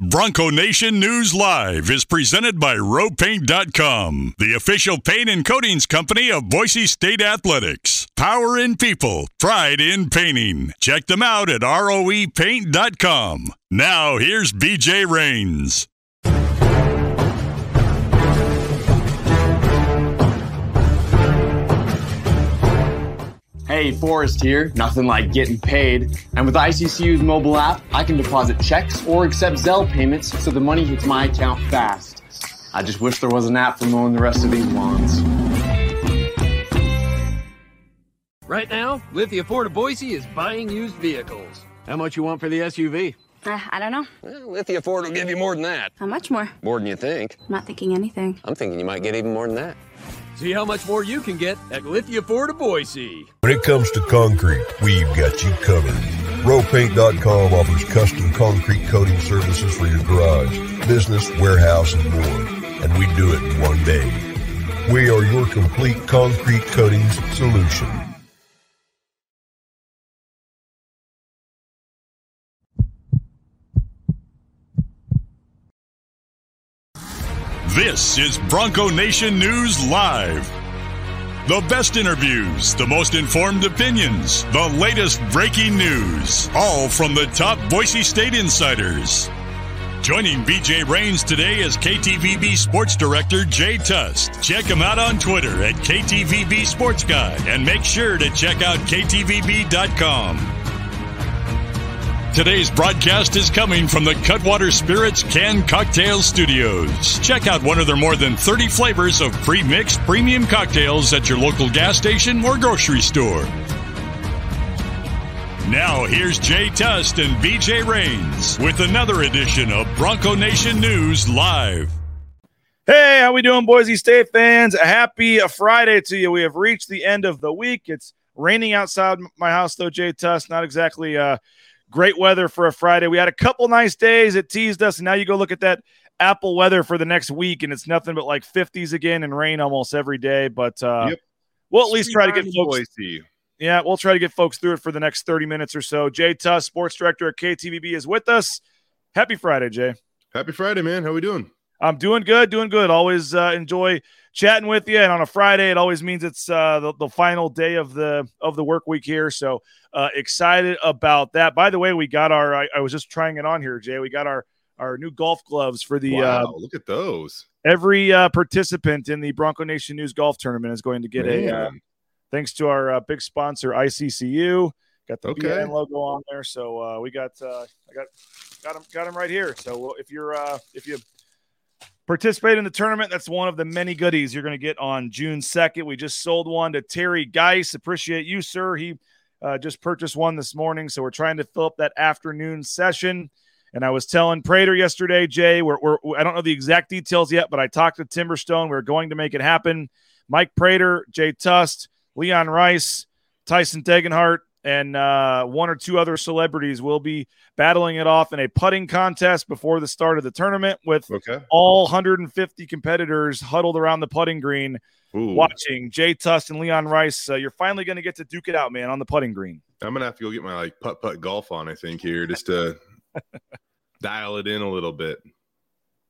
Bronco Nation News Live is presented by ROEPaint.com, the official paint and coatings company of Boise State Athletics. Power in people, pride in painting. Check them out at ROEPaint.com. Now, here's BJ Rains. Hey, Forrest here. Nothing like getting paid. And with ICCU's mobile app, I can deposit checks or accept Zelle payments so the money hits my account fast. I just wish there was an app for mowing the rest of these lawns. Right now, Lithia Ford of Boise is buying used vehicles. How much you want for the SUV? Uh, I don't know. Well, Lithia Ford will give you more than that. How much more? More than you think. I'm not thinking anything. I'm thinking you might get even more than that. See how much more you can get at Lithia Ford of Boise. When it comes to concrete, we've got you covered. ROEPaint.com offers custom concrete coating services for your garage, business, warehouse, and more. And we do it in one day. We are your complete concrete coatings solution. This is Bronco Nation News Live. The best interviews, the most informed opinions, the latest breaking news, all from the top Boise State insiders. Joining BJ Rains today is KTVB Sports Director Jay Tust. Check him out on Twitter at KTVB Sports Guy and make sure to check out KTVB.com. Today's broadcast is coming from the Cutwater Spirits Can Cocktail Studios. Check out one of their more than 30 flavors of pre-mixed premium cocktails at your local gas station or grocery store. Now here's Jay Tust and BJ Rains with another edition of Bronco Nation News Live. Hey, how we doing, Boise State fans? A happy Friday to you. We have reached the end of the week. It's raining outside my house, though, Jay Tust. Not exactly uh, great weather for a Friday. We had a couple nice days. It teased us, and now you go look at that Apple weather for the next week, and it's nothing but like 50s again and rain almost every day. But uh, Yep. we'll at least try to get folks. Boise. Yeah, we'll try to get folks through it for the next 30 minutes or so. Jay Tust, sports director at KTVB, is with us. Happy Friday, Jay. Happy Friday, man. How are we doing? I'm doing good, doing good. Always uh, enjoy chatting with you, and on a Friday, it always means it's uh, the, the final day of the of the work week here. So uh, excited about that. By the way, we got our. I, I was just trying it on here, Jay. We got our our new golf gloves for the wow, uh, look at those. every uh, participant in the Bronco Nation News Golf Tournament is going to get a. Uh, thanks to our uh, big sponsor ICCU. Got the Okay. BN logo on there, so uh, we got uh, I got got him got him right here. So if you're uh, if you participate in the tournament, that's one of the many goodies you're going to get on June 2nd. We just sold one to Terry Geis. Appreciate you, sir. He uh, just purchased one this morning, so we're trying to fill up that afternoon session. And I was telling Prater yesterday, Jay, we're, we're I don't know the exact details yet, but I talked to Timberstone. We're going to make it happen. Mike Prater, Jay Tust, Leon Rice, Tyson Degenhart, and uh, one or two other celebrities will be battling it off in a putting contest before the start of the tournament with Okay. all 150 competitors huddled around the putting green Ooh, watching Jay Tust and Leon Rice. Uh, you're finally going to get to duke it out, man, on the putting green. I'm gonna have to go get my like putt putt golf on. I think here just to dial it in a little bit.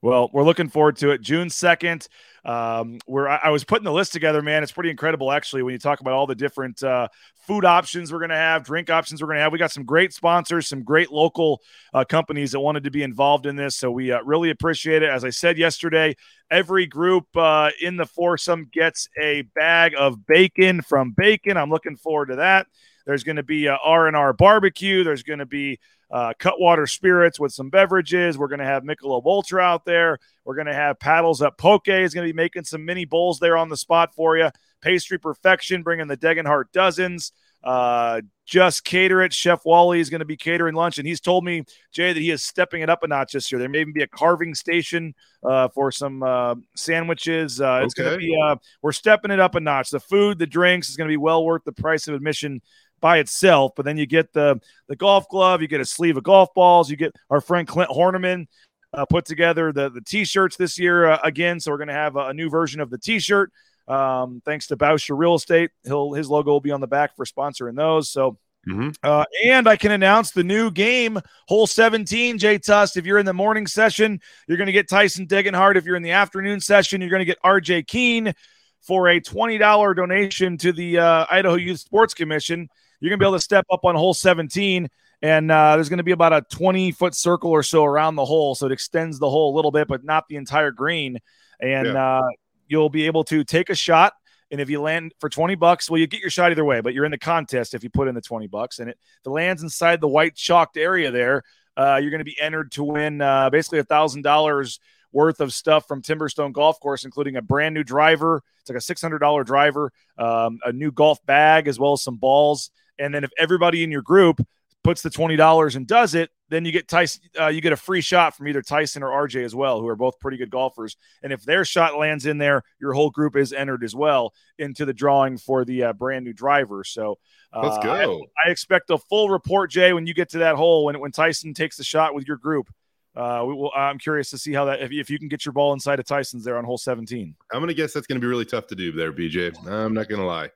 Well, we're looking forward to it. June 2nd. Um, where I, I was putting the list together, man. It's pretty incredible, actually, when you talk about all the different uh, food options we're going to have, drink options we're going to have. We got some great sponsors, some great local uh, companies that wanted to be involved in this. So we uh, really appreciate it. As I said yesterday, every group uh, in the foursome gets a bag of bacon from Bacon. I'm looking forward to that. There's going to be a R&R barbecue. There's going to be uh, Cutwater Spirits with some beverages. We're going to have Michelob Ultra out there. We're going to have Paddles Up Poke is going to be making some mini bowls there on the spot for you. Pastry Perfection bringing the Degenhart dozens. Uh, just cater it. Chef Wally is going to be catering lunch, and he's told me Jay that he is stepping it up a notch this year. There may even be a carving station uh, for some uh, sandwiches. Uh, it's going to be uh, we're stepping it up a notch. The food, the drinks is going to be well worth the price of admission by itself. But then you get the the golf glove, you get a sleeve of golf balls, you get our friend Clint Horniman uh, put together the the t-shirts this year uh, again. So we're going to have a, a new version of the t-shirt. Um, thanks to Bauscher Real Estate, he'll his logo will be on the back for sponsoring those. So Mm-hmm. Uh, and I can announce the new game, hole 17, Jay Tust. If you're in the morning session, you're going to get Tyson Degenhart. If you're in the afternoon session, you're going to get RJ Keene for a $20 donation to the uh, Idaho Youth Sports Commission. You're going to be able to step up on hole 17 and uh, there's going to be about a 20 foot circle or so around the hole so it extends the hole a little bit but not the entire green and Yeah. uh, you'll be able to take a shot and if you land for 20 bucks well you get your shot either way but you're in the contest if you put in the 20 bucks and it the lands inside the white chalked area there uh, you're going to be entered to win uh, basically a thousand dollars worth of stuff from Timberstone Golf Course, including a brand new driver. It's like a six hundred dollar driver, um, a new golf bag, as well as some balls. And then if everybody in your group puts the twenty dollars and does it, then you get Tyson. Uh, you get a free shot from either Tyson or RJ as well, who are both pretty good golfers. And if their shot lands in there, your whole group is entered as well into the drawing for the uh, brand new driver. So uh, Let's I- go. I expect a full report, Jay, when you get to that hole when when Tyson takes the shot with your group. Uh, we will, I'm curious to see how that if, if you can get your ball inside of Tyson's there on hole 17. I'm gonna guess that's gonna be really tough to do there, BJ. I'm not gonna lie.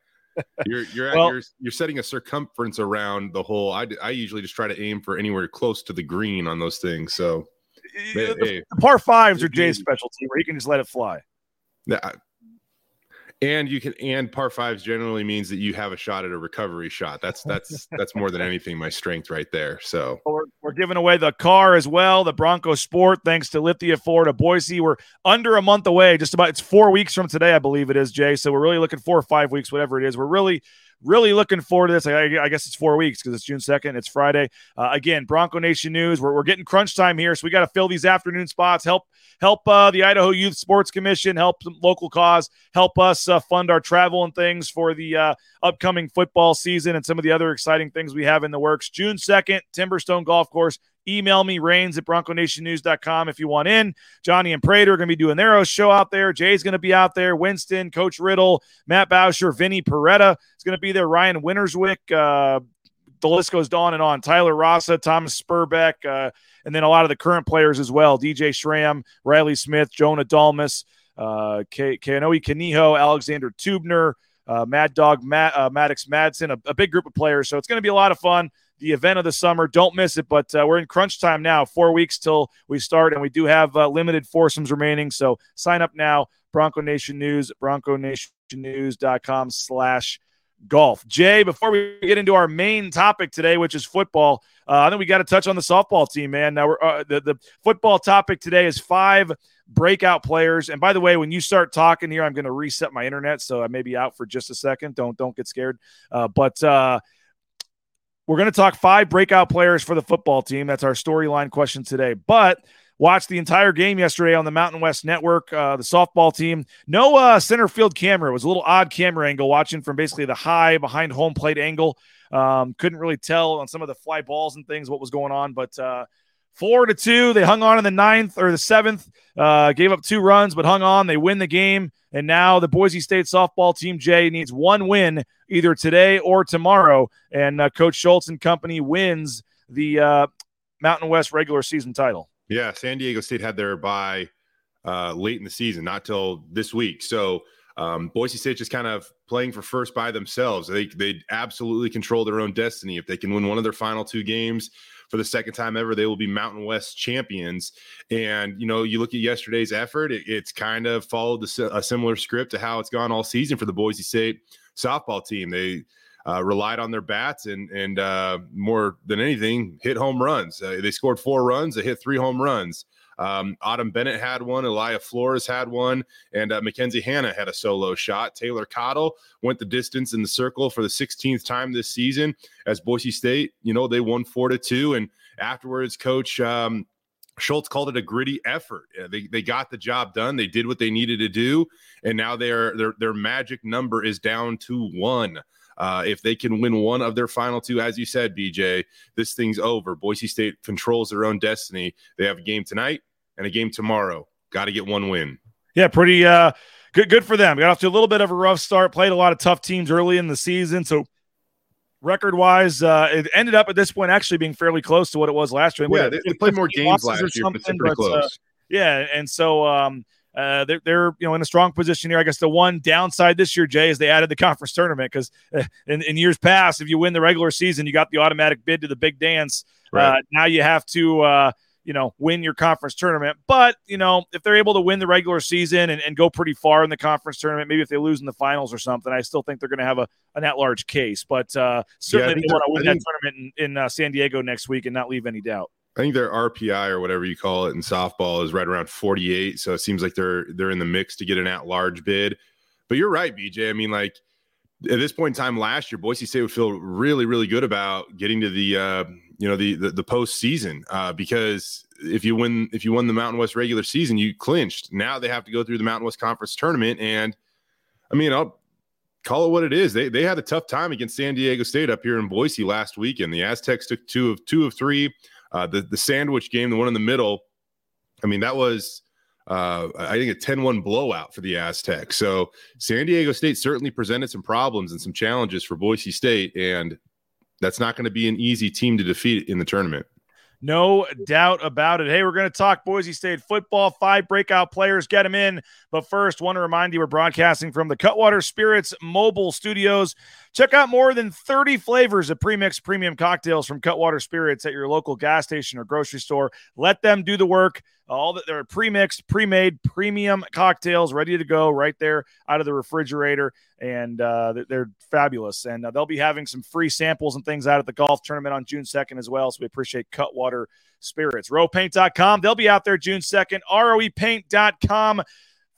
You're you're, at, Well- you're you're setting a circumference around the hole. I, I usually just try to aim for anywhere close to the green on those things. So The, hey, the par fives are Jay's specialty, where he can just let it fly. that- and you can and par fives generally means that you have a shot at a recovery shot. That's that's that's more than anything my strength right there. So We're, we're giving away the car as well, the Bronco Sport, thanks to Lithia Ford Florida Boise. We're under a month away, just about it's four weeks from today, I believe it is, Jay. So we're really looking for five weeks, whatever it is. We're really, really looking forward to this. I, I guess it's four weeks because it's June 2nd, it's Friday. Uh, again, Bronco Nation News. We're, we're getting crunch time here, so we got to fill these afternoon spots, help help uh, the Idaho Youth Sports Commission, help local cause, help us uh, fund our travel and things for the uh, upcoming football season and some of the other exciting things we have in the works. June 2nd, Timberstone Golf Course. Email me, Rains at BroncoNationNews.com if you want in. Johnny and Prater are going to be doing their show out there. Jay's going to be out there. Winston, Coach Riddle, Matt Boucher, Vinny Perretta is going to be there. Ryan Winterswyk, uh, the list goes on and on. Tyler Rasa, Thomas Sperbeck, uh, and then a lot of the current players as well. DJ Schramm, Riley Smith, Jonah Dalmas, uh, Kanoe Kaniho, Alexander Teubner, uh, Mad Dog Matt, uh, Maddux Madsen, a, a big group of players. So it's going to be a lot of fun. The event of the summer. Don't miss it. But uh, we're in crunch time now. Four weeks till we start, and we do have uh, limited foursomes remaining. So sign up now. Bronco Nation News, BroncoNationNews.com slash golf. Jay, before we get into our main topic today, which is football, uh, I think we got to touch on the softball team, man. Now, we're, uh, the, the football topic today is five breakout players. And by the way, when you start talking here, I'm going to reset my internet, so I may be out for just a second. Don't don't get scared. Uh, but uh, we're going to talk five breakout players for the football team. That's our storyline question today. But watch the entire game yesterday on the Mountain West Network. Uh, the softball team, no uh, center field camera. It was a little odd camera angle watching from basically the high behind home plate angle. Um, couldn't really tell on some of the fly balls and things what was going on, but uh, four to two, they hung on in the ninth or the seventh. Uh, gave up two runs, but hung on. They win the game, and now the Boise State softball team Jay needs one win either today or tomorrow, and uh, Coach Schultz and company wins the uh, Mountain West regular season title. Yeah, San Diego State had their bye uh, late in the season, not till this week. So um, Boise State just kind of playing for first by themselves. They they absolutely control their own destiny. If they can win one of their final two games for the second time ever, they will be Mountain West champions. And you know, you look at yesterday's effort; it, it's kind of followed a similar script to how it's gone all season for the Boise State softball team. They uh, relied on their bats and and uh, more than anything hit home runs. Uh, they scored four runs. They hit three home runs. Um, Autumn Bennett had one. Elia Flores had one, and uh, Mackenzie Hanna had a solo shot. Taylor Cottle went the distance in the circle for the 16th time this season. As Boise State, you know, they won four to two, and afterwards, Coach. Um, Schultz called it a gritty effort. Uh, they, they got the job done. They did what they needed to do, and now their their their magic number is down to one. Uh, if they can win one of their final two, as you said, BJ, this thing's over. Boise State controls their own destiny. They have a game tonight and a game tomorrow. Got to get one win. Yeah, pretty uh, good. Good for them. Got off to a little bit of a rough start. Played a lot of tough teams early in the season, so record wise, uh, it ended up at this point actually being fairly close to what it was last year. Yeah, What, they, they played more games last year, but pretty but, uh, yeah, and so um, uh, they're, they're you know in a strong position here. I guess the one downside this year, Jay, is they added the conference tournament because in, in years past, if you win the regular season, you got the automatic bid to the big dance. Right. Uh, now you have to uh, you know, win your conference tournament. But, you know, if they're able to win the regular season and, and go pretty far in the conference tournament, maybe if they lose in the finals or something, I still think they're going to have a an at large case. But uh, certainly yeah, they want to win that tournament in, in uh, San Diego next week and not leave any doubt. I think their RPI or whatever you call it in softball is right around 48. So it seems like they're they're in the mix to get an at large bid. But you're right, BJ. I mean, like at this point in time last year, Boise State would feel really, really good about getting to the uh, you know the the, the postseason uh, because if you win if you won the Mountain West regular season, you clinched. Now they have to go through the Mountain West Conference tournament, and I mean, I'll call it what it is. They they had a tough time against San Diego State up here in Boise last weekend. The Aztecs took two of two of three. Uh, the the sandwich game, the one in the middle. I mean, that was. Uh, I think a 10 1 blowout for the Aztecs. So San Diego State certainly presented some problems and some challenges for Boise State. And that's not going to be an easy team to defeat in the tournament. No doubt about it. Hey, we're going to talk Boise State football. Five breakout players, get them in. But first, want to remind you we're broadcasting from the Cutwater Spirits mobile studios. Check out more than 30 flavors of premixed premium cocktails from Cutwater Spirits at your local gas station or grocery store. Let them do the work. All that they're premixed, pre-made, premium cocktails ready to go right there out of the refrigerator, and uh, they're fabulous. And uh, they'll be having some free samples and things out at the golf tournament on June 2nd as well. So we appreciate Cutwater Spirits. ROEPaint.com. They'll be out there June 2nd. ROEPaint.com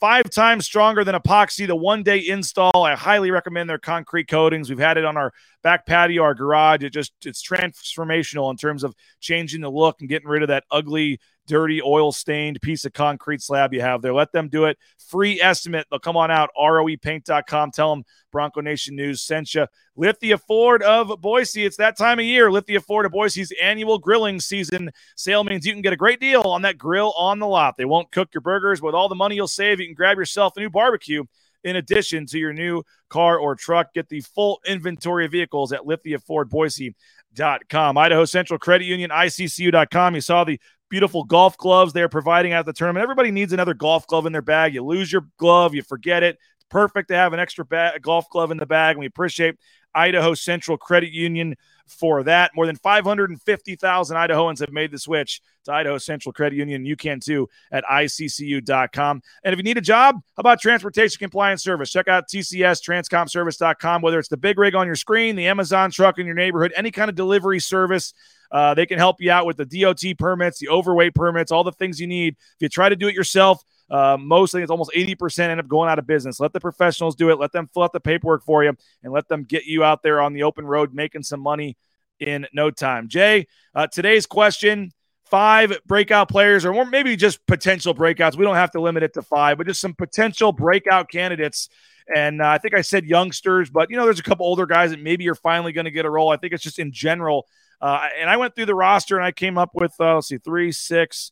five times stronger than epoxy the one day install. I highly recommend their concrete coatings. We've had it on our back patio our garage. It just it's transformational in terms of changing the look and getting rid of that ugly dirty oil stained piece of concrete slab you have there. Let them do it. Free estimate. They'll come on out. ROEpaint.com. Tell them Bronco Nation News sent you. Lithia Ford of Boise. It's that time of year. Lithia Ford of Boise's annual grilling season sale means you can get a great deal on that grill on the lot. They won't cook your burgers. With all the money you'll save, you can grab yourself a new barbecue in addition to your new car or truck. Get the full inventory of vehicles at Lithia Ford Boise. Dot com. Idaho Central Credit Union, ICCU.com. You saw the beautiful golf gloves they're providing at the tournament. Everybody needs another golf glove in their bag. You lose your glove, you forget it. It's perfect to have an extra ba- golf glove in the bag. And we appreciate Idaho Central Credit Union for that. More than 550,000 Idahoans have made the switch to Idaho Central Credit Union. You can too at iccu.com. And if you need a job, how about transportation compliance service? Check out tcstranscomservice.com. Whether it's the big rig on your screen, the Amazon truck in your neighborhood, any kind of delivery service, uh, they can help you out with the DOT permits, the overweight permits, all the things you need. If you try to do it yourself, uh, mostly it's almost 80% end up going out of business. Let the professionals do it. Let them fill out the paperwork for you and let them get you out there on the open road making some money in no time. Jay, uh, today's question five breakout players, or maybe just potential breakouts. We don't have to limit it to five, but just some potential breakout candidates. And uh, I think I said youngsters, but you know, there's a couple older guys that maybe you're finally going to get a role. I think it's just in general. Uh, and I went through the roster and I came up with, uh, let's see, three, six,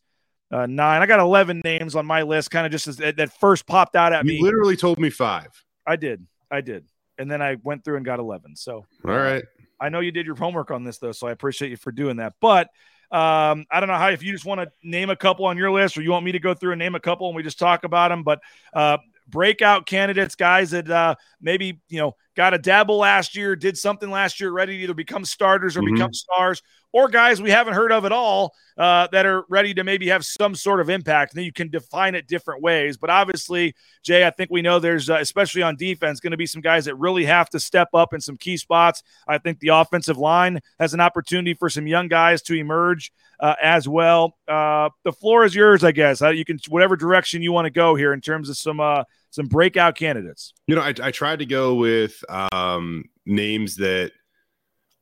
uh, nine. I got 11 names on my list, kind of just as that, first popped out at you me. You literally told me five. I did. I did. And then I went through and got 11. So, all right. I know you did your homework on this, though. So I appreciate you for doing that. But um, I don't know how, if you just want to name a couple on your list or you want me to go through and name a couple and we just talk about them. But uh, breakout candidates, guys that uh, maybe, you know, got a dabble last year, did something last year, ready to either become starters or mm-hmm. become stars, or guys we haven't heard of at all uh, that are ready to maybe have some sort of impact. And then you can define it different ways. But obviously, Jay, I think we know there's, uh, especially on defense, going to be some guys that really have to step up in some key spots. I think the offensive line has an opportunity for some young guys to emerge uh, as well. Uh, the floor is yours, I guess. Uh, you can, whatever direction you want to go here in terms of some, uh, some breakout candidates. You know, I, I tried to go with um, names that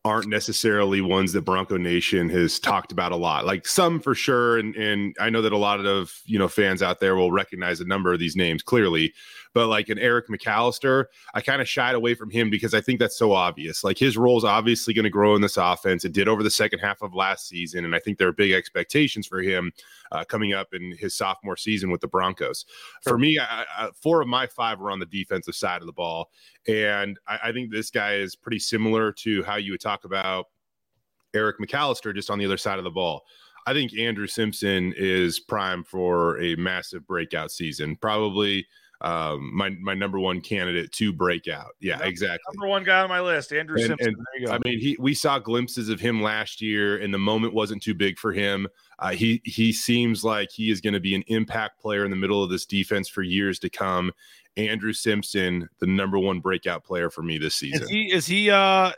aren't necessarily ones that Bronco Nation has talked about a lot. Like some for sure, and and I know that a lot of you know fans out there will recognize a number of these names clearly. But like an Eric McAlister, I kind of shied away from him because I think that's so obvious. Like his role is obviously going to grow in this offense. It did over the second half of last season, and I think there are big expectations for him uh, coming up in his sophomore season with the Broncos. For me, I, I, four of my five were on the defensive side of the ball, and I, I think this guy is pretty similar to how you would talk about Eric McAlister, just on the other side of the ball. I think Andrew Simpson is prime for a massive breakout season. Probably um, my my number one candidate to break out. Yeah, Number- exactly. Number one guy on my list, Andrew And- Simpson. and, there you go. I mean, he we saw glimpses of him last year, and the moment wasn't too big for him. Uh, he he seems like he is going to be an impact player in the middle of this defense for years to come. Andrew Simpson, the number one breakout player for me this season. Is he is he uh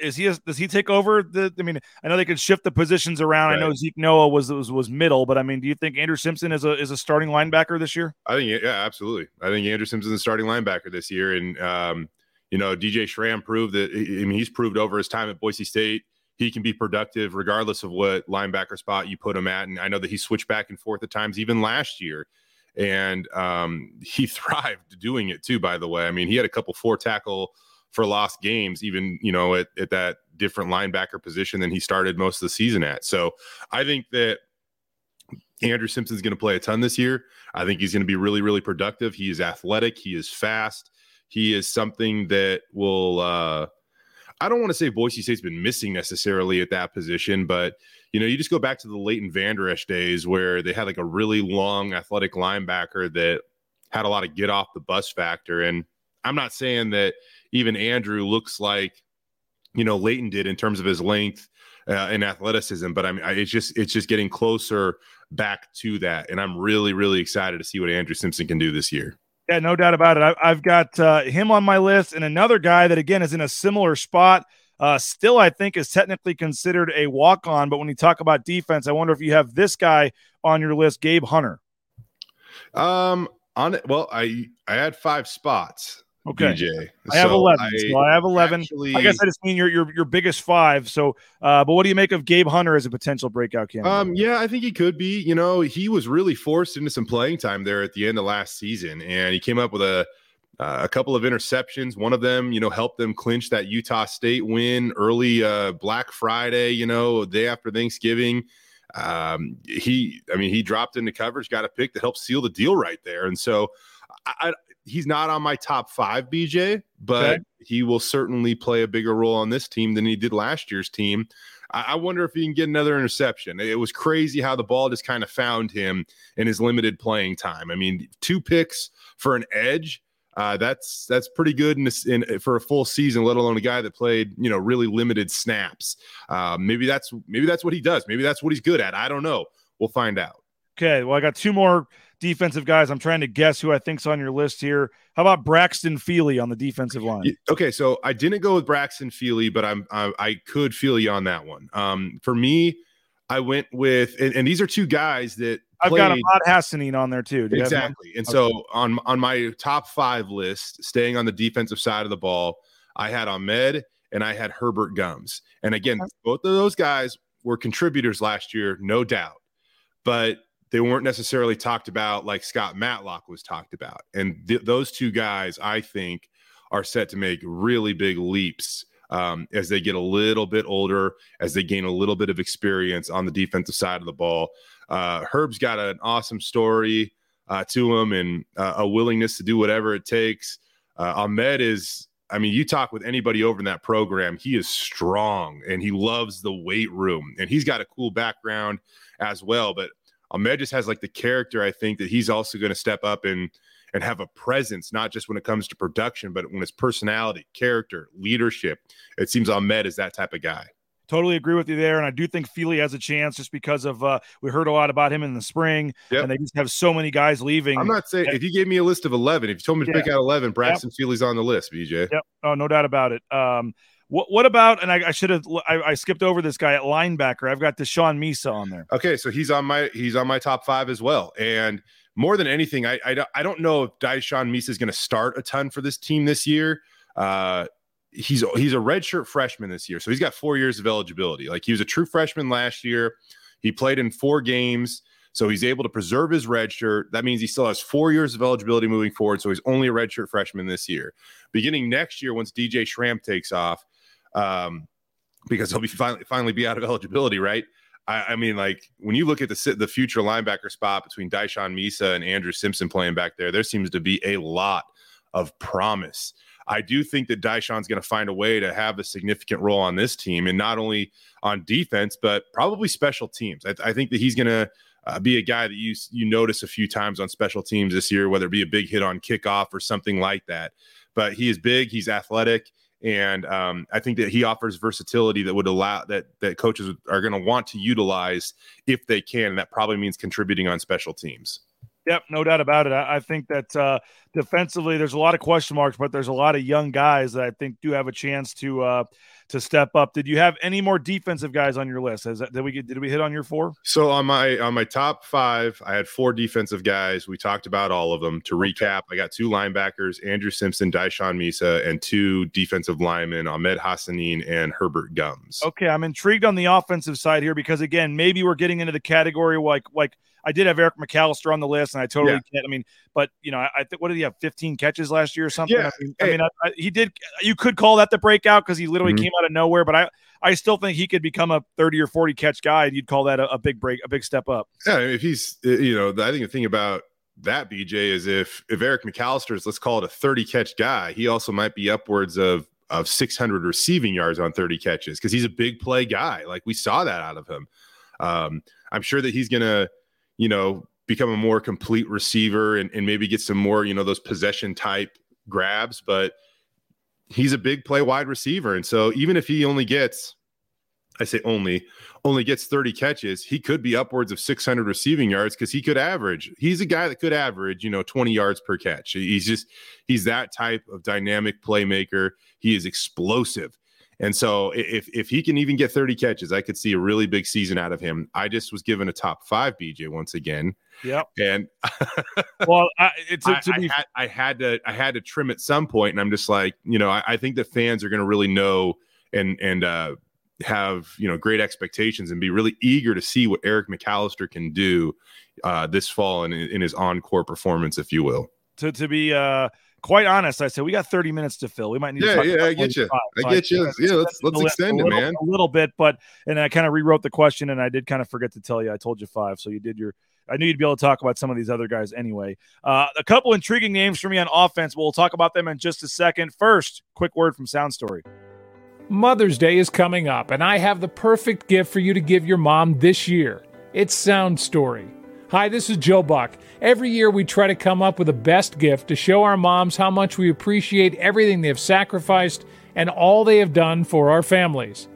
is he does he take over the I mean I know they could shift the positions around. I know Zeke Noa was, was was middle, but I mean do you think Andrew Simpson is a is a starting linebacker this year? I think yeah, absolutely. I think Andrew Simpson's the starting linebacker this year, and um, you know DJ Schramm proved that. I mean, he's proved over his time at Boise State he can be productive regardless of what linebacker spot you put him at. And I know that he switched back and forth at times, even last year, and um, he thrived doing it too. By the way, I mean he had a couple four tackle for lost games, even you know at, at that different linebacker position than he started most of the season at. So I think that Andrew Simpson's going to play a ton this year. I think he's going to be really, really productive. He is athletic. He is fast. He is something that will. Uh, I don't want to say Boise State's been missing necessarily at that position, but you know, you just go back to the Leighton Vander Esch days where they had like a really long athletic linebacker that had a lot of get off the bus factor. And I'm not saying that even Andrew looks like you know Leighton did in terms of his length uh, and athleticism, but I mean, I, it's just it's just getting closer back to that, and I'm really really excited to see what Andrew Simpson can do this year. Yeah, no doubt about it. I, I've got uh, him on my list, and another guy that again is in a similar spot. Uh, still, I think is technically considered a walk on, but when you talk about defense, I wonder if you have this guy on your list, Gabe Hunter. Um, on it, well, I I had five spots. Okay. DJ. I have So 11. I so I have 11. actually- I guess I just mean your, your, your biggest five. So, uh, but what do you make of Gabe Hunter as a potential breakout candidate? Um, yeah, I think he could be. You know, he was really forced into some playing time there at the end of last season, and he came up with a uh, a couple of interceptions. One of them, you know, helped them clinch that Utah State win early uh, Black Friday. You know, day after Thanksgiving. Um, he, I mean, he dropped into coverage, got a pick that helped seal the deal right there, and so I, I he's not on my top five, BJ, but Okay. he will certainly play a bigger role on this team than he did last year's team. I, I wonder if he can get another interception. It was crazy how the ball just kind of found him in his limited playing time. I mean, two picks for an edge. Uh, that's that's pretty good in, this, in for a full season, let alone a guy that played you know really limited snaps. Uh, maybe that's maybe that's what he does. Maybe that's what he's good at. I don't know. We'll find out. Okay, well, I got two more defensive guys. I'm trying to guess who I think's on your list here. How about Braxton Fely on the defensive line? Okay, so I didn't go with Braxton Fely, but I'm I, I could feel you on that one. Um, for me, I went with and, and these are two guys that I've got played- Ahmed Hassanein on there too. Do you have him? exactly. And so on on my top five list, staying on the defensive side of the ball, I had Ahmed and I had Herbert Gums. And again, both of those guys were contributors last year, no doubt, but they weren't necessarily talked about like Scott Matlock was talked about. And th- those two guys, I think, are set to make really big leaps um, as they get a little bit older, as they gain a little bit of experience on the defensive side of the ball. Uh, Herb's got an awesome story uh, to him and uh, a willingness to do whatever it takes. Uh, Ahmed is, I mean, you talk with anybody over in that program, he is strong and he loves the weight room and he's got a cool background as well. But Ahmed just has like the character, I think, that he's also going to step up and and have a presence, not just when it comes to production, but when it's personality, character, leadership. It seems Ahmed is that type of guy. Totally agree with you there, and I do think Fely has a chance just because of uh, we heard a lot about him in the spring, Yep. and they just have so many guys leaving. I'm not saying if you gave me a list of 11, if you told me to Yeah. pick out 11, Braxton Fely's on the list, BJ. Yep. Oh, no doubt about it. Um, what what about? And I, I should have I, I skipped over this guy at linebacker. I've got Deshaun Misa on there. Okay, so he's on my he's on my top five as well. And more than anything, I I, don't- I don't know if Daishawn Misa is going to start a ton for this team this year. Uh, he's he's a redshirt freshman this year, so he's got four years of eligibility. Like he was a true freshman last year. He played in four games, so he's able to preserve his red shirt. That means he still has four years of eligibility moving forward. So he's only a redshirt freshman this year. Beginning next year, once DJ Schramm takes off, um, because he'll be finally finally be out of eligibility, right? I, I mean, like when you look at the the future linebacker spot between Daishawn Misa and Andrew Simpson playing back there, there seems to be a lot of promise. I do think that Dyshawn's going to find a way to have a significant role on this team, and not only on defense, but probably special teams. I, I think that he's going to uh, be a guy that you you notice a few times on special teams this year, whether it be a big hit on kickoff or something like that. But he is big, he's athletic, and um, I think that he offers versatility that would allow that that coaches are going to want to utilize if they can. And that probably means contributing on special teams. Yep, no doubt about it. I, I think that uh, defensively, there's a lot of question marks, but there's a lot of young guys that I think do have a chance to uh, to step up. Did you have any more defensive guys on your list? That, did we get, did we hit on your four? So on my on my top five, I had four defensive guys. We talked about all of them. To recap, I got two linebackers: Andrew Simpson, Dyshawn Misa, and two defensive linemen: Ahmed Hassanein and Herbert Gums. Okay, I'm intrigued on the offensive side here because again, maybe we're getting into the category like like I did have Eric McAlister on the list, and I totally yeah. can't. I mean, but you know, I, I think what did he have? 15 catches last year or something? Yeah. I mean, hey. I mean I, he did. You could call that the breakout because he literally mm-hmm. came out of nowhere. But I, I still think he could become a 30 or 40 catch guy, and you'd call that a, a big break, a big step up. Yeah, if he's, you know, I think the thing about that BJ is if if Eric McAllister is let's call it a 30 catch guy, he also might be upwards of of 600 receiving yards on 30 catches because he's a big play guy. Like we saw that out of him. Um, I'm sure that he's gonna, you know, become a more complete receiver and, and maybe get some more, you know, those possession type grabs. But he's a big play wide receiver. And so even if he only gets, I say only, only gets 30 catches, he could be upwards of 600 receiving yards because he could average. He's a guy that could average, you know, 20 yards per catch. He's just, he's that type of dynamic playmaker. He is explosive. And so if if he can even get 30 catches, I could see a really big season out of him. I just was given a top five BJ once again. Yep. And well, I, it's I, I, had, I, had, to I had to trim at some point, and I'm just like, you know, I, I think the fans are going to really know and and uh, have you know great expectations and be really eager to see what Eric McAlister can do uh, this fall in, in his encore performance, if you will. To to be uh quite honest, I said we got 30 minutes to fill. We might need yeah, to yeah, I get you. I get you. Yeah, let's let's extend it, man. A little bit, but and I kind of rewrote the question, and I did kind of forget to tell you. I told you five, so you did your. I knew you'd be able to talk about some of these other guys anyway. Uh, a couple intriguing names for me on offense. We'll talk about them in just a second. First, quick word from Sound Story. Mother's Day is coming up, and I have the perfect gift for you to give your mom this year. It's Sound Story. Hi, this is Joe Buck. Every year we try to come up with a best gift to show our moms how much we appreciate everything they have sacrificed and all they have done for our families.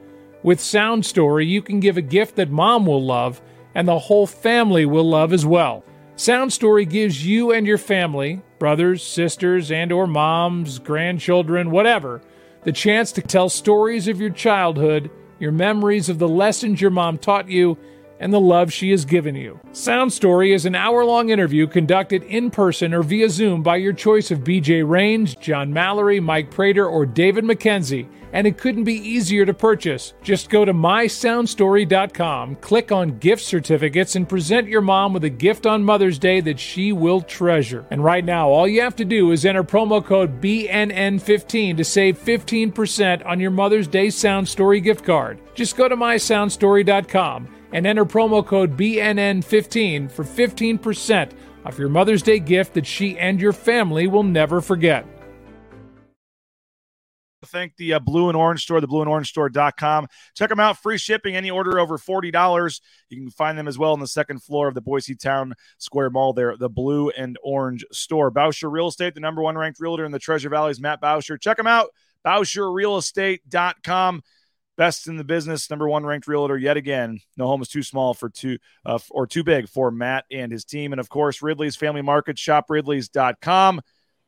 With Sound Story, you can give a gift that mom will love and the whole family will love as well. Sound Story gives you and your family, brothers, sisters, and or moms, grandchildren, whatever, the chance to tell stories of your childhood, your memories of the lessons your mom taught you, and the love she has given you. Sound Story is an hour long interview conducted in person or via Zoom by your choice of BJ Rains, John Mallory, Mike Prater, or David McKenzie, and it couldn't be easier to purchase. Just go to mysoundstory.com, click on gift certificates, and present your mom with a gift on Mother's Day that she will treasure. And right now, all you have to do is enter promo code BNN15 to save 15% on your Mother's Day Sound Story gift card. Just go to mysoundstory.com and enter promo code BNN15 for 15% off your Mother's Day gift that she and your family will never forget. Thank the uh, Blue and Orange Store, the blue and orange store.com. Check them out. Free shipping, any order over $40. You can find them as well on the second floor of the Boise Town Square Mall there, the Blue and Orange Store. Bauscher Real Estate, the number one ranked realtor in the Treasure Valley is Matt Bauscher. Check them out, BauscherRealEstate.com best in the business, number one ranked realtor yet again. No home is too small for two uh, or too big for Matt and his team. And of course, Ridley's Family Market, shopridleys.com.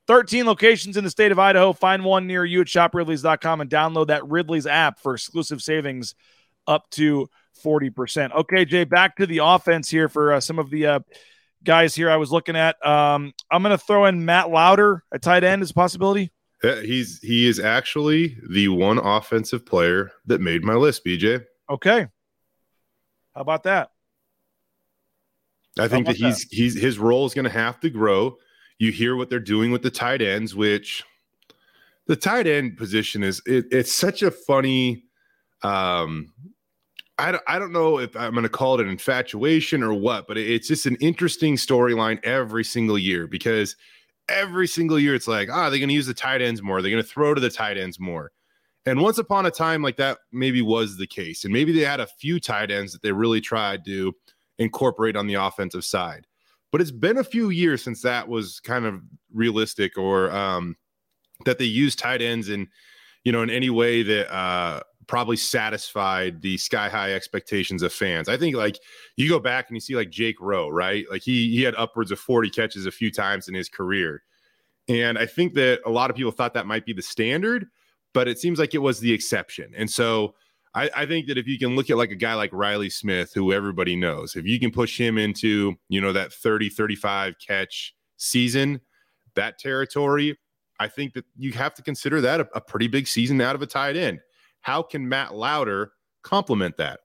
13 locations in the state of Idaho. Find one near you at shopridleys.com and download that Ridley's app for exclusive savings up to 40%. Okay, Jay, back to the offense here for uh, some of the uh, guys here I was looking at. Um, I'm going to throw in Matt Lauter at tight end as a possibility. He's he is actually the one offensive player that made my list, BJ. Okay. How about that? I think that he's that? he's his role is going to have to grow. You hear what they're doing with the tight ends, which the tight end position is it, it's such a funny um I don't, I don't know if I'm going to call it an infatuation or what, but it's just an interesting storyline every single year because every single year it's like, ah, they're going to use the tight ends more. They're going to throw to the tight ends more. And once upon a time, like that maybe was the case. And maybe they had a few tight ends that they really tried to incorporate on the offensive side. But it's been a few years since that was kind of realistic or um, that they used tight ends in, you know, in any way that uh, probably satisfied the sky high expectations of fans. I think like you go back and you see like Jake Roh, right? Like he he had upwards of 40 catches a few times in his career. And I think that a lot of people thought that might be the standard, but it seems like it was the exception. And so I, I, think that if you can look at like a guy like Riley Smith, who everybody knows, if you can push him into, you know, that 30, 35 catch season, that territory, I think that you have to consider that a, a pretty big season out of a tight end. How can Matt Lauter complement that?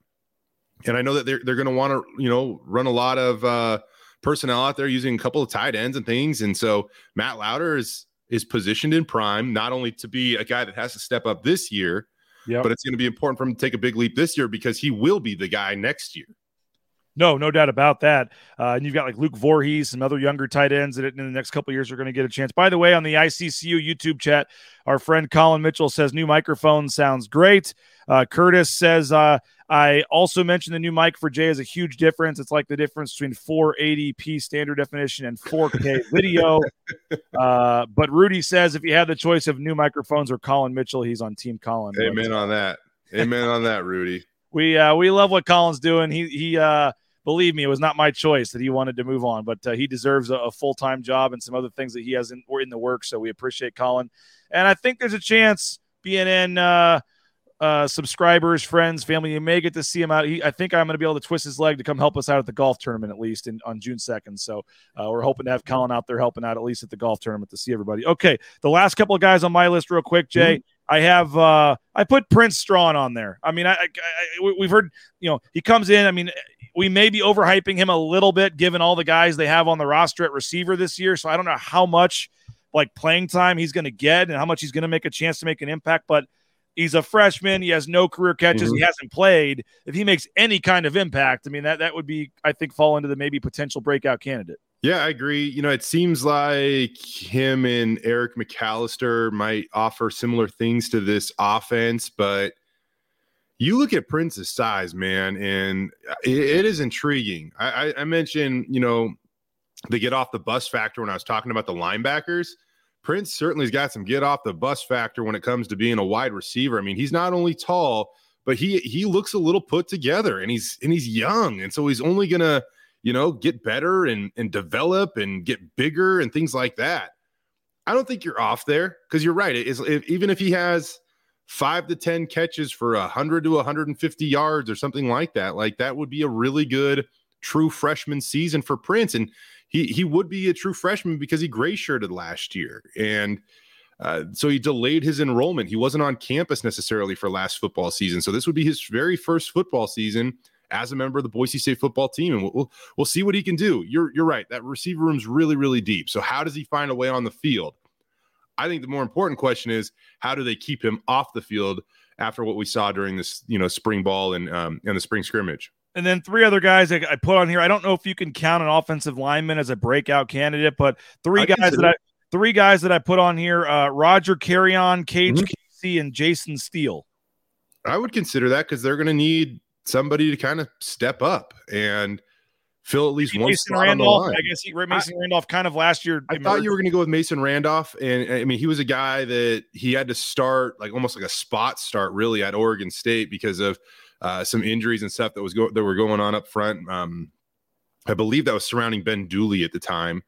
And I know that they're, they're going to want to, you know, run a lot of uh, personnel out there using a couple of tight ends and things. And so Matt Lauter is, is positioned in prime, not only to be a guy that has to step up this year, Yep. But it's going to be important for him to take a big leap this year because he will be the guy next year. No, no doubt about that. Uh, and you've got like Luke Voorhees, some other younger tight ends that in the next couple years are going to get a chance. By the way, on the ICCU YouTube chat, our friend Colin Mitchell says new microphone sounds great. Uh, Curtis says uh, I also mentioned the new mic for Jay is a huge difference. It's like the difference between 480p standard definition and 4K video. Uh, but Rudy says if you had the choice of new microphones or Colin Mitchell, he's on Team Colin. Amen on that. Amen on that, Rudy. We uh, we love what Colin's doing. He he uh, believe me, it was not my choice that he wanted to move on, but uh, he deserves a, a full time job and some other things that he has in, in the works. So we appreciate Colin, and I think there's a chance BNN uh, uh, subscribers, friends, family. You may get to see him out. He, I think I'm going to be able to twist his leg to come help us out at the golf tournament at least in, on June 2nd. So uh, we're hoping to have Colin out there helping out at least at the golf tournament to see everybody. Okay, the last couple of guys on my list, real quick, Jay. Mm-hmm. I have uh, I put Prince Strachan on there. I mean, I, I, I, we've heard you know he comes in. I mean, we may be overhyping him a little bit given all the guys they have on the roster at receiver this year. So I don't know how much like playing time he's going to get and how much he's going to make a chance to make an impact. But He's a freshman. He has no career catches. Mm-hmm. He hasn't played. If he makes any kind of impact, I mean that that would be, I think, fall into the maybe potential breakout candidate. Yeah, I agree. You know, it seems like him and Eric McAlister might offer similar things to this offense, but you look at Prince's size, man, and uh, it, it is intriguing. I, I, I mentioned, you know, the get off the bus factor when I was talking about the linebackers. Prince certainly's got some get off the bus factor when it comes to being a wide receiver. I mean, he's not only tall, but he he looks a little put together and he's and he's young. And so he's only gonna, you know, get better and and develop and get bigger and things like that. I don't think you're off there because you're right. It is if, even if he has five to 10 catches for a 100 to 150 yards or something like that, like that would be a really good true freshman season for Prince. And he he would be a true freshman because he gray shirted last year, and uh, so he delayed his enrollment. He wasn't on campus necessarily for last football season, so this would be his very first football season as a member of the Boise State football team, and we'll, we'll, see what he can do. You're you're right. That receiver room's really really deep. So how does he find a way on the field? I think the more important question is how do they keep him off the field after what we saw during this you know spring ball and um, and the spring scrimmage. And then three other guys I put on here. I don't know if you can count an offensive lineman as a breakout candidate, but three I guys that I three guys that I put on here: uh, Roger Carreon, Cage mm-hmm. Casey, and Jason Steele. I would consider that because they're going to need somebody to kind of step up and fill at least one Mason spot Randolph, on the line. I guess he, Mason I, Randolph kind of last year. I thought you were going to go with Mason Randolph, and I mean he was a guy that he had to start like almost like a spot start really at Oregon State because of uh, some injuries and stuff that was go- that were going on up front. Um, I believe that was surrounding Ben Dooley at the time.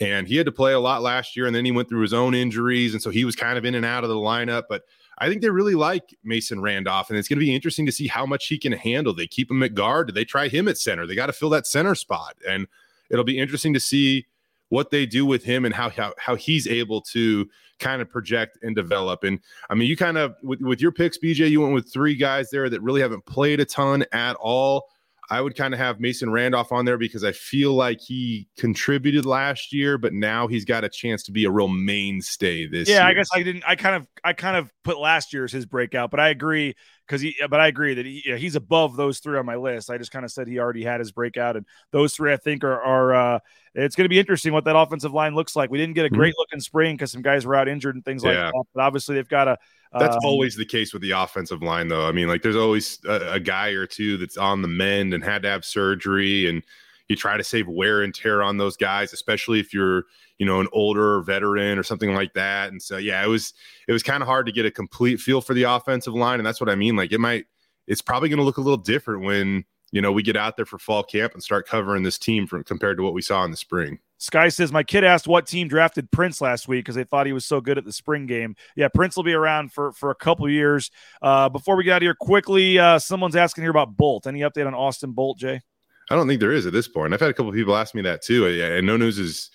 And he had to play a lot last year, and then he went through his own injuries, and so he was kind of in and out of the lineup. But I think they really like Mason Randolph, and it's going to be interesting to see how much he can handle. They keep him at guard. Do they try him at center? They got to fill that center spot, and it'll be interesting to see what they do with him and how how, how he's able to kind of project and develop. And I mean, you kind of with, with your picks, BJ, you went with three guys there that really haven't played a ton at all. I would kind of have Mason Randolph on there because I feel like he contributed last year, but now he's got a chance to be a real mainstay this yeah, year. I guess I didn't. I kind of, I kind of put last year as his breakout, but I agree because he, but I agree that he, yeah, he's above those three on my list. I just kind of said he already had his breakout, and those three I think are, are uh, it's going to be interesting what that offensive line looks like. We didn't get a Mhm. great looking spring because some guys were out injured and things like that, but obviously they've got a. That's um, always the case with the offensive line, though. I mean, like there's always a, a guy or two that's on the mend and had to have surgery, and you try to save wear and tear on those guys, especially if you're, you know, an older veteran or something like that. And so, yeah, it was it was kind of hard to get a complete feel for the offensive line, and that's what I mean. Like it might, it's probably going to look a little different when you know we get out there for fall camp and start covering this team from compared to what we saw in the spring. Sky says, My kid asked what team drafted Prince last week because they thought he was so good at the spring game. Yeah, Prince will be around for, for a couple years. Uh, before we get out of here, quickly, uh, someone's asking here about Bolt. Any update on Austin Bolt, Jay? I don't think there is at this point. I've had a couple of people ask me that too, and no news is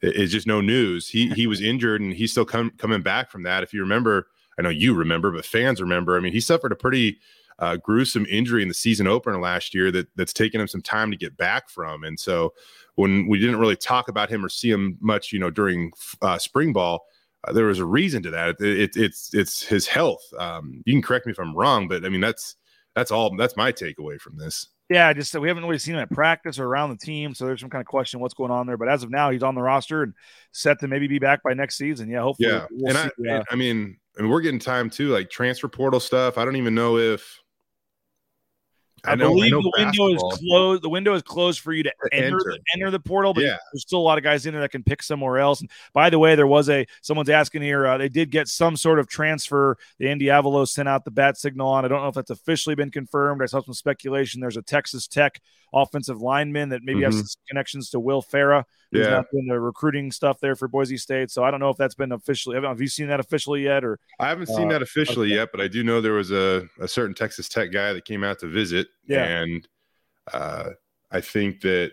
is just no news. He he was injured and he's still com- coming back from that. If you remember, I know you remember, but fans remember. I mean, he suffered a pretty uh, gruesome injury in the season opener last year that that's taken him some time to get back from. And so when we didn't really talk about him or see him much, you know, during uh, spring ball. Uh, there was a reason to that. It, it, it's it's his health. Um, you can correct me if I'm wrong, but I mean that's that's all. That's my takeaway from this. Yeah, just we haven't really seen him at practice or around the team, so there's some kind of question what's going on there. But as of now, he's on the roster and set to maybe be back by next season. Yeah, hopefully. Yeah, we'll and see, I, uh, and I mean, mean, we're getting time too, like transfer portal stuff. I don't even know if I, know- believe know the window is closed. The window is closed for you to enter enter. the, enter the portal, but Yeah. there's still a lot of guys in there that can pick somewhere else. And by the way, there was a someone's asking here. Uh, they did get some sort of transfer. The Andy Avalos sent out the bat signal on. I don't know if that's officially been confirmed. I saw some speculation. There's a Texas Tech offensive lineman that maybe has Mhm. some connections to Will Farah. Who's Yeah. not doing the recruiting stuff there for Boise State. So I don't know if that's been officially. Have have you seen that officially yet? Or I haven't seen Uh, that officially okay. yet, but I do know there was a, a certain Texas Tech guy that came out to visit. Yeah. And uh, I think that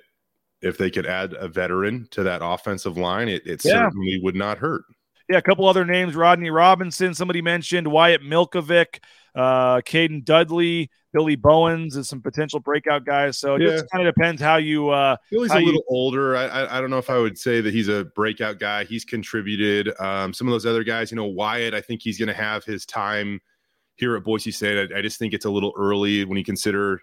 if they could add a veteran to that offensive line, it, it Yeah. certainly would not hurt. Yeah, a couple other names: Rodney Robinson. Somebody mentioned Wyatt Milkovic, uh, Caden Dudley, Billy Bowens is some potential breakout guys. So it Yeah. just kind of depends how you. Uh, he's How a you- little older. I, I don't know if I would say that he's a breakout guy. He's contributed. Um, some of those other guys, you know, Wyatt. I think he's going to have his time here at Boise State. I, I just think it's a little early when you consider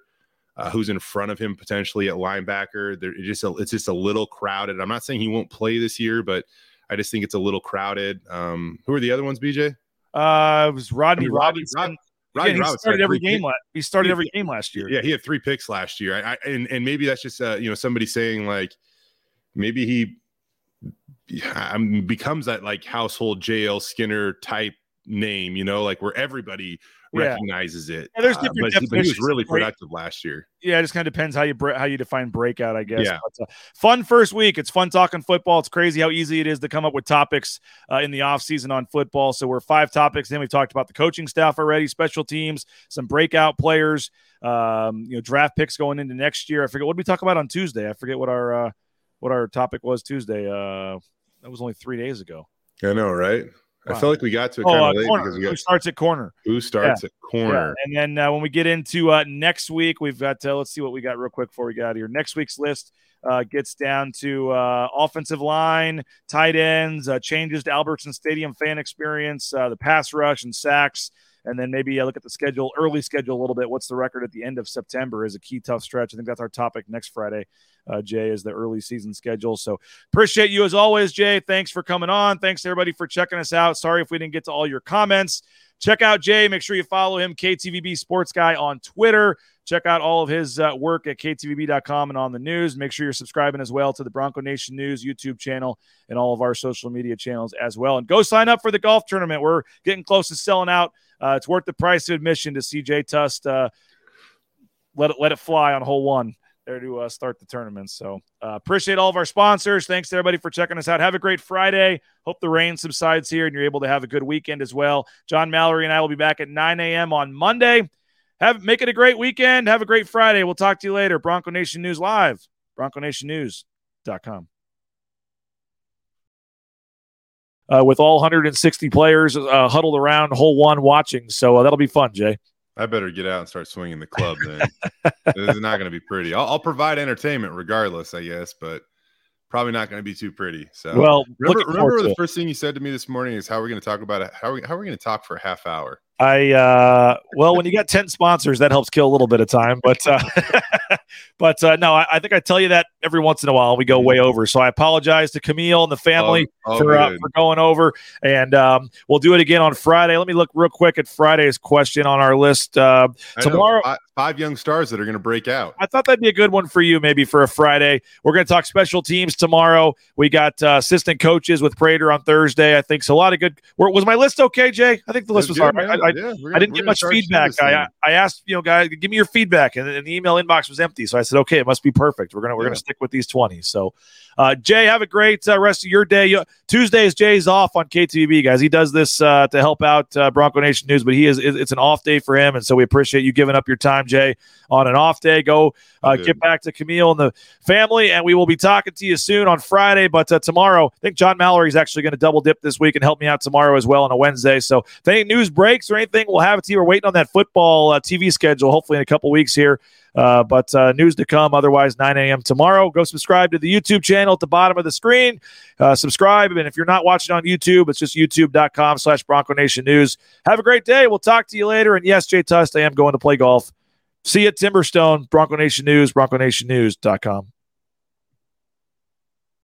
uh, who's in front of him potentially at linebacker. There, it just a, it's just a little crowded. I'm not saying he won't play this year, but I just think it's a little crowded. Um, who are the other ones, BJ? uh, it was Rodney I mean, Rodney- Robinson. Rod- Again, Rodney he Robinson started every game. pick- La- he started every game last year. Yeah, he had three picks last year. I, I and and maybe that's just uh, you know somebody saying like maybe he mean, becomes that like household JL Skinner type name, you know, like where everybody Yeah. recognizes it. Yeah, there's Uh, different but, he- but he was really productive last year. yeah, it just kind of depends how you bre- how you define breakout, I guess. Yeah. But, uh, fun first week. It's fun talking football. It's crazy how easy it is to come up with topics uh, in the off season on football. So we're five topics. Then we've talked about the coaching staff already, special teams, some breakout players, um, you know, draft picks going into next year. I forget what did we talk about on Tuesday. I forget what our uh, what our topic was Tuesday. Uh, that was only three days ago. I know, right? I felt like we got to it Oh, kind uh, of late corner. because we Who starts at corner? who starts at corner. Yeah. And then uh, when we get into uh, next week, we've got, uh, let's see what we got real quick before we get out of here. Next week's list uh, gets down to uh, offensive line, tight ends, uh, changes to Albertson Stadium fan experience, uh, the pass rush and sacks. And then maybe uh, look at the schedule, early schedule a little bit. What's the record at the end of September is a key tough stretch. I think that's our topic next Friday, uh, Jay, is the early season schedule. So appreciate you as always, Jay. Thanks for coming on. Thanks everybody for checking us out. Sorry if we didn't get to all your comments. Check out Jay. Make sure you follow him, KTVB Sports Guy on Twitter. Check out all of his uh, work at ktvb.com and on the news. Make sure you're subscribing as well to the Bronco Nation News YouTube channel and all of our social media channels as well. And go sign up for the golf tournament. We're getting close to selling out. Uh, it's worth the price of admission to Jay Tust uh, let it let it fly on hole one there to uh, start the tournament. So uh, appreciate all of our sponsors. Thanks to everybody for checking us out. Have a great Friday. Hope the rain subsides here and you're able to have a good weekend as well. John Mallory and I will be back at 9 a.m. on Monday. Have make it a great weekend. Have a great Friday. We'll talk to you later. Bronco Nation News Live, BroncoNationNews.com. Uh, with all 160 players uh, huddled around hole one watching. So uh, that'll be fun, Jay. I better get out and start swinging the club. Then this is not going to be pretty. I'll, I'll, provide entertainment regardless, I guess, but probably not going to be too pretty. So, well, remember, remember the first thing you said to me this morning is how we're going to talk about it. How are we, how are we going to talk for a half hour? I uh, well, when you got ten sponsors, that helps kill a little bit of time. But uh, but uh, no, I, I, think I tell you that every once in a while we go way over. So I apologize to Camille and the family oh, oh, for uh, for going over, and um, we'll do it again on Friday. Let me look real quick at Friday's question on our list uh, tomorrow. Five, five, young stars that are going to break out. I thought that'd be a good one for you, maybe for a Friday. We're going to talk special teams tomorrow. We got uh, assistant coaches with Prater on Thursday. I think so. A lot of good. Was my list okay, Jay? I think the list was, was all right. I, yeah, I didn't get much feedback. I, I asked, you know, guys, give me your feedback, and, and, the email inbox was empty. So I said, okay, it must be perfect. We're gonna we're yeah. gonna stick with these twenty. So, uh, Jay, have a great uh, rest of your day. Tuesdays, Jay's off on KTVB, guys. He does this uh, to help out uh, Bronco Nation News, but he is it's an off day for him, and so we appreciate you giving up your time, Jay, on an off day. Go uh, get back to Camille and the family, and we will be talking to you soon on Friday. But uh, tomorrow, I think John Mallory is actually going to double dip this week and help me out tomorrow as well on a Wednesday. So if any news breaks or anything, we'll have it to you. We're waiting on that football uh, TV schedule, hopefully in a couple weeks here. Uh, but uh, news to come. Otherwise, 9 a.m. tomorrow. Go subscribe to the YouTube channel at the bottom of the screen. Uh, subscribe, and if you're not watching on YouTube, it's just youtube.com/slash Bronco Nation News. Have a great day. We'll talk to you later. And yes, Jay Tust, I am going to play golf. See you at Timberstone, Bronco Nation News, BroncoNationNews.com.